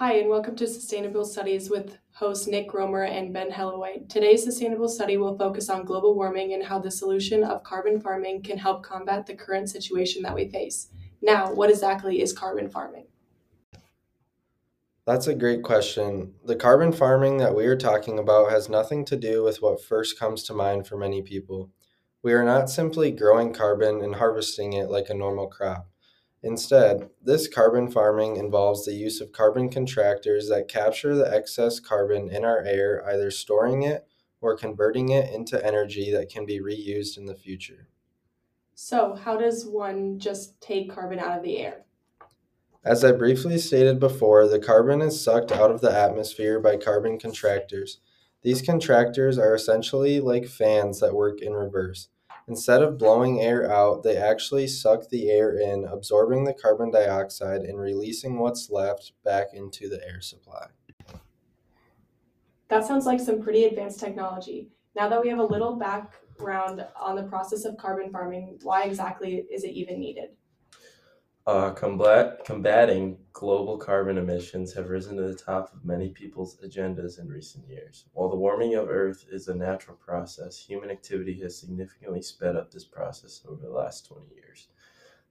Hi, and welcome to Sustainable Studies with hosts Nick Romer and Ben Hellaway. Today's sustainable study will focus on global warming and how the solution of carbon farming can help combat the current situation that we face. Now, what exactly is carbon farming? That's a great question. The carbon farming that we are talking about has nothing to do with what first comes to mind for many people. We are not simply growing carbon and harvesting it like a normal crop. Instead, this carbon farming involves the use of carbon contractors that capture the excess carbon in our air, either storing it or converting it into energy that can be reused in the future. So, how does one just take carbon out of the air? As I briefly stated before, the carbon is sucked out of the atmosphere by carbon contractors. These contractors are essentially like fans that work in reverse. Instead of blowing air out, they actually suck the air in, absorbing the carbon dioxide and releasing what's left back into the air supply. That sounds like some pretty advanced technology. Now that we have a little background on the process of carbon farming, why exactly is it even needed? Uh, combat, combating global carbon emissions have risen to the top of many people's agendas in recent years. While the warming of Earth is a natural process, human activity has significantly sped up this process over the last 20 years.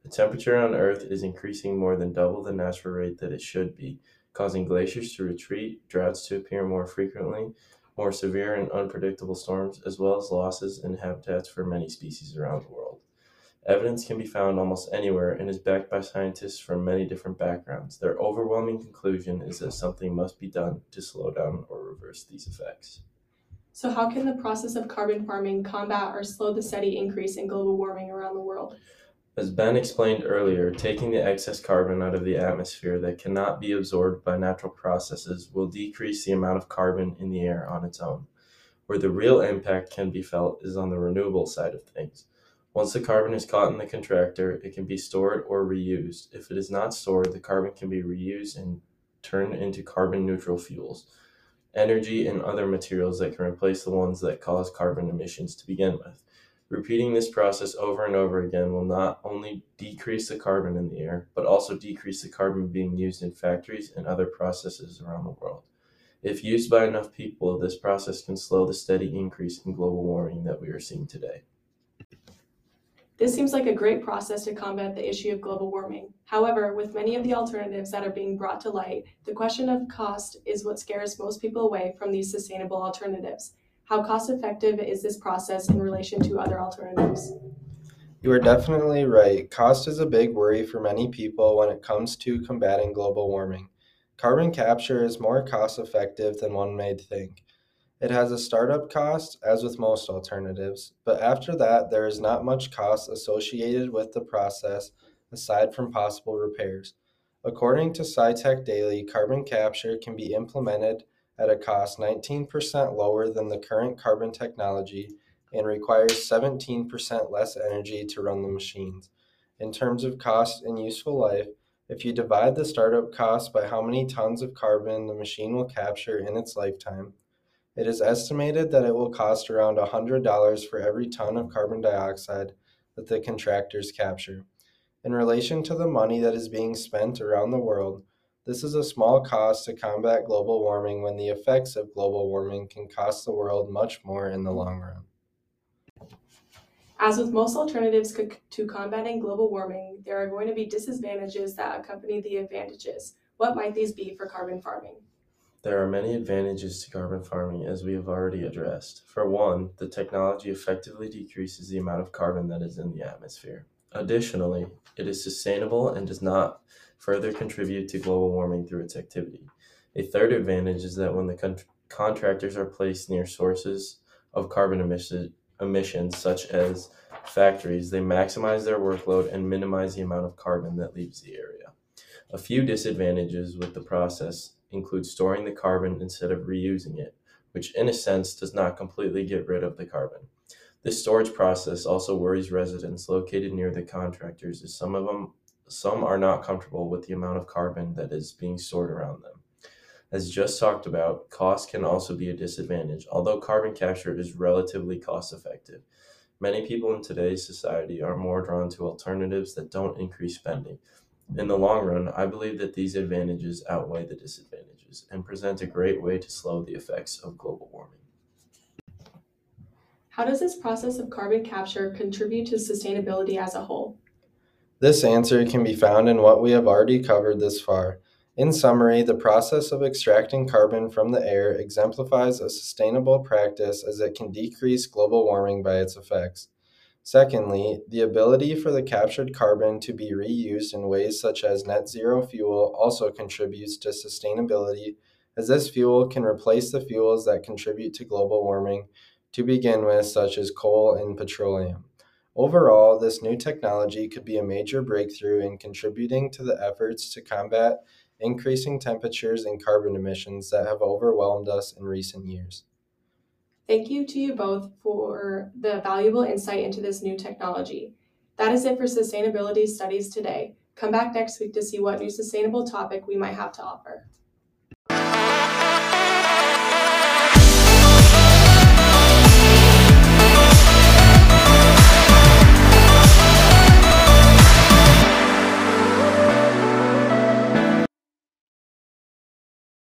The temperature on Earth is increasing more than double the natural rate that it should be, causing glaciers to retreat, droughts to appear more frequently, more severe and unpredictable storms, as well as losses in habitats for many species around the world. Evidence can be found almost anywhere and is backed by scientists from many different backgrounds. Their overwhelming conclusion is that something must be done to slow down or reverse these effects. So, how can the process of carbon farming combat or slow the steady increase in global warming around the world? As Ben explained earlier, taking the excess carbon out of the atmosphere that cannot be absorbed by natural processes will decrease the amount of carbon in the air on its own. Where the real impact can be felt is on the renewable side of things. Once the carbon is caught in the contractor, it can be stored or reused. If it is not stored, the carbon can be reused and turned into carbon neutral fuels, energy, and other materials that can replace the ones that cause carbon emissions to begin with. Repeating this process over and over again will not only decrease the carbon in the air, but also decrease the carbon being used in factories and other processes around the world. If used by enough people, this process can slow the steady increase in global warming that we are seeing today. This seems like a great process to combat the issue of global warming. However, with many of the alternatives that are being brought to light, the question of cost is what scares most people away from these sustainable alternatives. How cost effective is this process in relation to other alternatives? You are definitely right. Cost is a big worry for many people when it comes to combating global warming. Carbon capture is more cost effective than one may think. It has a startup cost, as with most alternatives, but after that, there is not much cost associated with the process aside from possible repairs. According to SciTech Daily, carbon capture can be implemented at a cost 19% lower than the current carbon technology and requires 17% less energy to run the machines. In terms of cost and useful life, if you divide the startup cost by how many tons of carbon the machine will capture in its lifetime, it is estimated that it will cost around $100 for every ton of carbon dioxide that the contractors capture. In relation to the money that is being spent around the world, this is a small cost to combat global warming when the effects of global warming can cost the world much more in the long run. As with most alternatives to combating global warming, there are going to be disadvantages that accompany the advantages. What might these be for carbon farming? There are many advantages to carbon farming as we have already addressed. For one, the technology effectively decreases the amount of carbon that is in the atmosphere. Additionally, it is sustainable and does not further contribute to global warming through its activity. A third advantage is that when the con- contractors are placed near sources of carbon emission- emissions, such as factories, they maximize their workload and minimize the amount of carbon that leaves the area. A few disadvantages with the process include storing the carbon instead of reusing it, which in a sense does not completely get rid of the carbon. This storage process also worries residents located near the contractors as some of them some are not comfortable with the amount of carbon that is being stored around them. As just talked about, cost can also be a disadvantage, although carbon capture is relatively cost effective. Many people in today's society are more drawn to alternatives that don't increase spending, In the long run, I believe that these advantages outweigh the disadvantages and present a great way to slow the effects of global warming. How does this process of carbon capture contribute to sustainability as a whole? This answer can be found in what we have already covered this far. In summary, the process of extracting carbon from the air exemplifies a sustainable practice as it can decrease global warming by its effects. Secondly, the ability for the captured carbon to be reused in ways such as net zero fuel also contributes to sustainability, as this fuel can replace the fuels that contribute to global warming to begin with, such as coal and petroleum. Overall, this new technology could be a major breakthrough in contributing to the efforts to combat increasing temperatures and carbon emissions that have overwhelmed us in recent years. Thank you to you both for the valuable insight into this new technology. That is it for Sustainability Studies today. Come back next week to see what new sustainable topic we might have to offer.